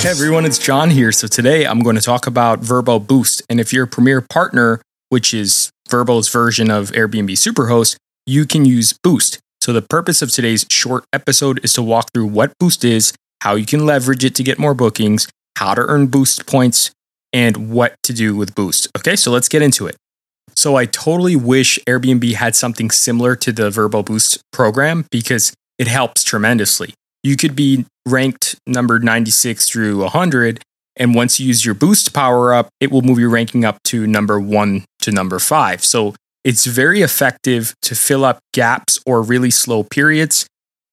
Hey everyone, it's John here. So today I'm going to talk about Vrbo Boost. And if you're a Premier partner, which is Vrbo's version of Airbnb Superhost, you can use Boost. So the purpose of today's short episode is to walk through what Boost is, how you can leverage it to get more bookings, how to earn Boost points, and what to do with Boost. Okay, so let's get into it. So I totally wish Airbnb had something similar to the Vrbo Boost program because it helps tremendously you could be ranked number 96 through 100 and once you use your boost power up it will move your ranking up to number 1 to number 5 so it's very effective to fill up gaps or really slow periods.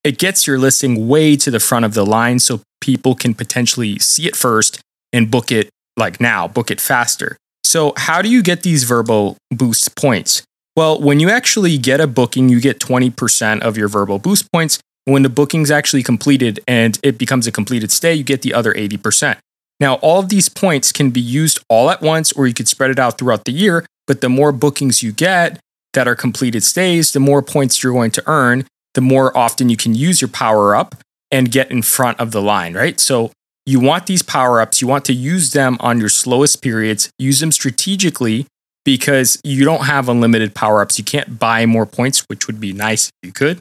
It gets your listing way to the front of the line so people can potentially see it first and book it like now book it faster. So how do you get these Vrbo boost points? Well when you actually get a booking you get 20% of your Vrbo boost points when the booking's actually completed and it becomes a completed stay, you get the other 80%. Now, all of these points can be used all at once, or you could spread it out throughout the year. But the more bookings you get that are completed stays, the more points you're going to earn, the more often you can use your power up and get in front of the line, right? So you want these power ups, you want to use them on your slowest periods, use them strategically because you don't have unlimited power ups. You can't buy more points, which would be nice if you could.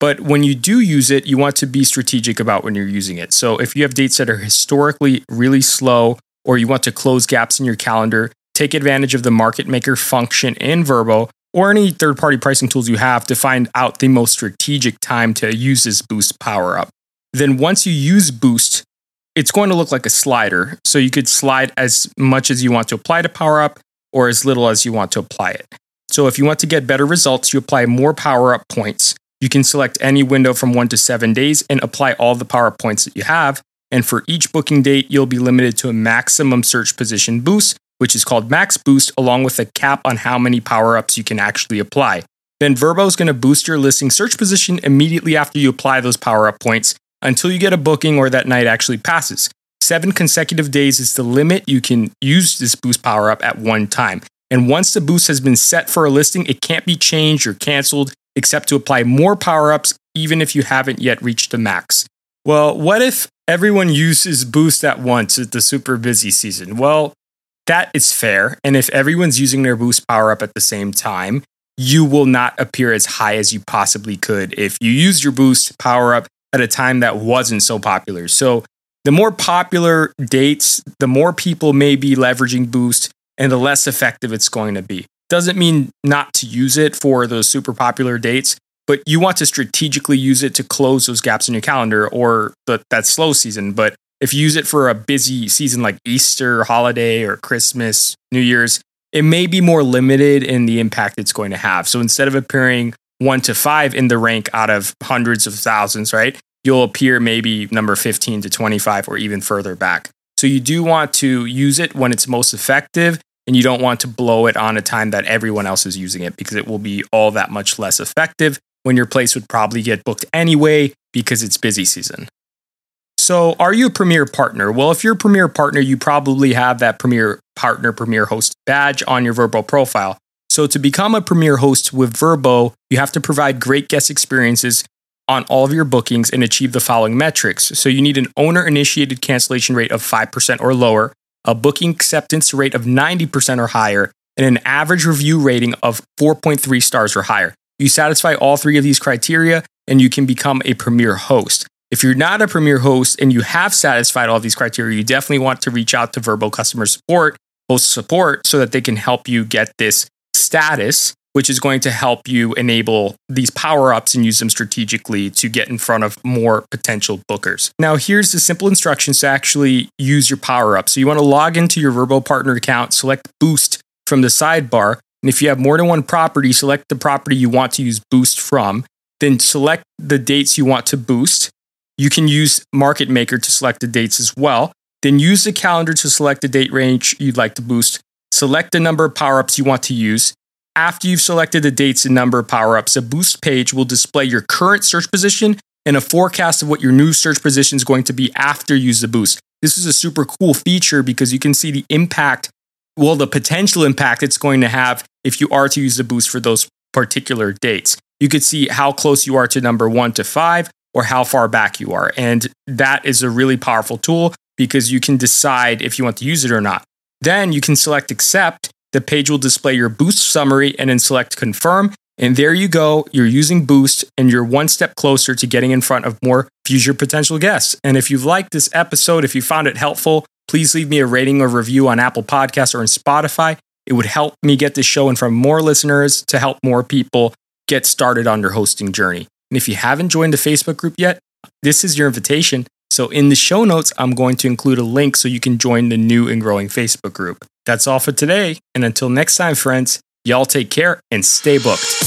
But when you do use it, you want to be strategic about when you're using it. So if you have dates that are historically really slow, or you want to close gaps in your calendar, take advantage of the market maker function in Vrbo or any third party pricing tools you have to find out the most strategic time to use this boost power up. Then once you use boost, it's going to look like a slider. So you could slide as much as you want to apply to power up or as little as you want to apply it. So if you want to get better results, you apply more power up points. You can select any window from one to seven days and apply all the power points that you have. And for each booking date, you'll be limited to a maximum search position boost, which is called max boost, along with a cap on how many power ups you can actually apply. Then Vrbo is going to boost your listing search position immediately after you apply those power up points until you get a booking or that night actually passes. Seven consecutive days is the limit you can use this boost power up at one time. And once the boost has been set for a listing, it can't be changed or canceled except to apply more power ups even if you haven't yet reached the max. Well, what if everyone uses Boost at once at the super busy season? Well, that is fair. And if everyone's using their Boost power up at the same time, you will not appear as high as you possibly could if you used your Boost power up at a time that wasn't so popular. So, the more popular dates, the more people may be leveraging Boost and the less effective it's going to be. Doesn't mean not to use it for those super popular dates, but you want to strategically use it to close those gaps in your calendar or the, that slow season. But if you use it for a busy season like Easter holiday or Christmas, New Year's, it may be more limited in the impact it's going to have. So instead of appearing one to five in the rank out of hundreds of thousands, right? You'll appear maybe number 15 to 25 or even further back. So you do want to use it when it's most effective and you don't want to blow it on a time that everyone else is using it because it will be all that much less effective when your place would probably get booked anyway because it's busy season. So, are you a Premier partner? Well, if you're a Premier partner, you probably have that Premier partner, Premier host badge on your Vrbo profile. So, to become a Premier host with Vrbo, you have to provide great guest experiences on all of your bookings and achieve the following metrics. So, you need an owner initiated cancellation rate of 5% or lower, a booking acceptance rate of 90% or higher, and an average review rating of 4.3 stars or higher. You satisfy all three of these criteria, and you can become a premier host. If you're not a premier host and you have satisfied all these criteria, you definitely want to reach out to Vrbo customer support, host support, so that they can help you get this status which is going to help you enable these power ups and use them strategically to get in front of more potential bookers. Now, here's the simple instructions to actually use your power up. So, you want to log into your Vrbo partner account, select Boost from the sidebar. And if you have more than one property, select the property you want to use Boost from. Then select the dates you want to boost. You can use Market Maker to select the dates as well. Then use the calendar to select the date range you'd like to boost. Select the number of power ups you want to use after you've selected the dates and number of power ups, a boost page will display your current search position and a forecast of what your new search position is going to be after you use the boost. This is a super cool feature because you can see the impact, well, the potential impact it's going to have if you are to use the boost for those particular dates. You could see how close you are to number one to five or how far back you are. And that is a really powerful tool because you can decide if you want to use it or not. Then you can select accept. The page will display your boost summary and then select confirm. And there you go. You're using Boost and you're one step closer to getting in front of more future potential guests. And if you've liked this episode, if you found it helpful, please leave me a rating or review on Apple Podcasts or in Spotify. It would help me get this show in front of more listeners to help more people get started on their hosting journey. And if you haven't joined the Facebook group yet, this is your invitation. So in the show notes, I'm going to include a link so you can join the new and growing Facebook group. That's all for today. And until next time, friends, y'all take care and stay booked.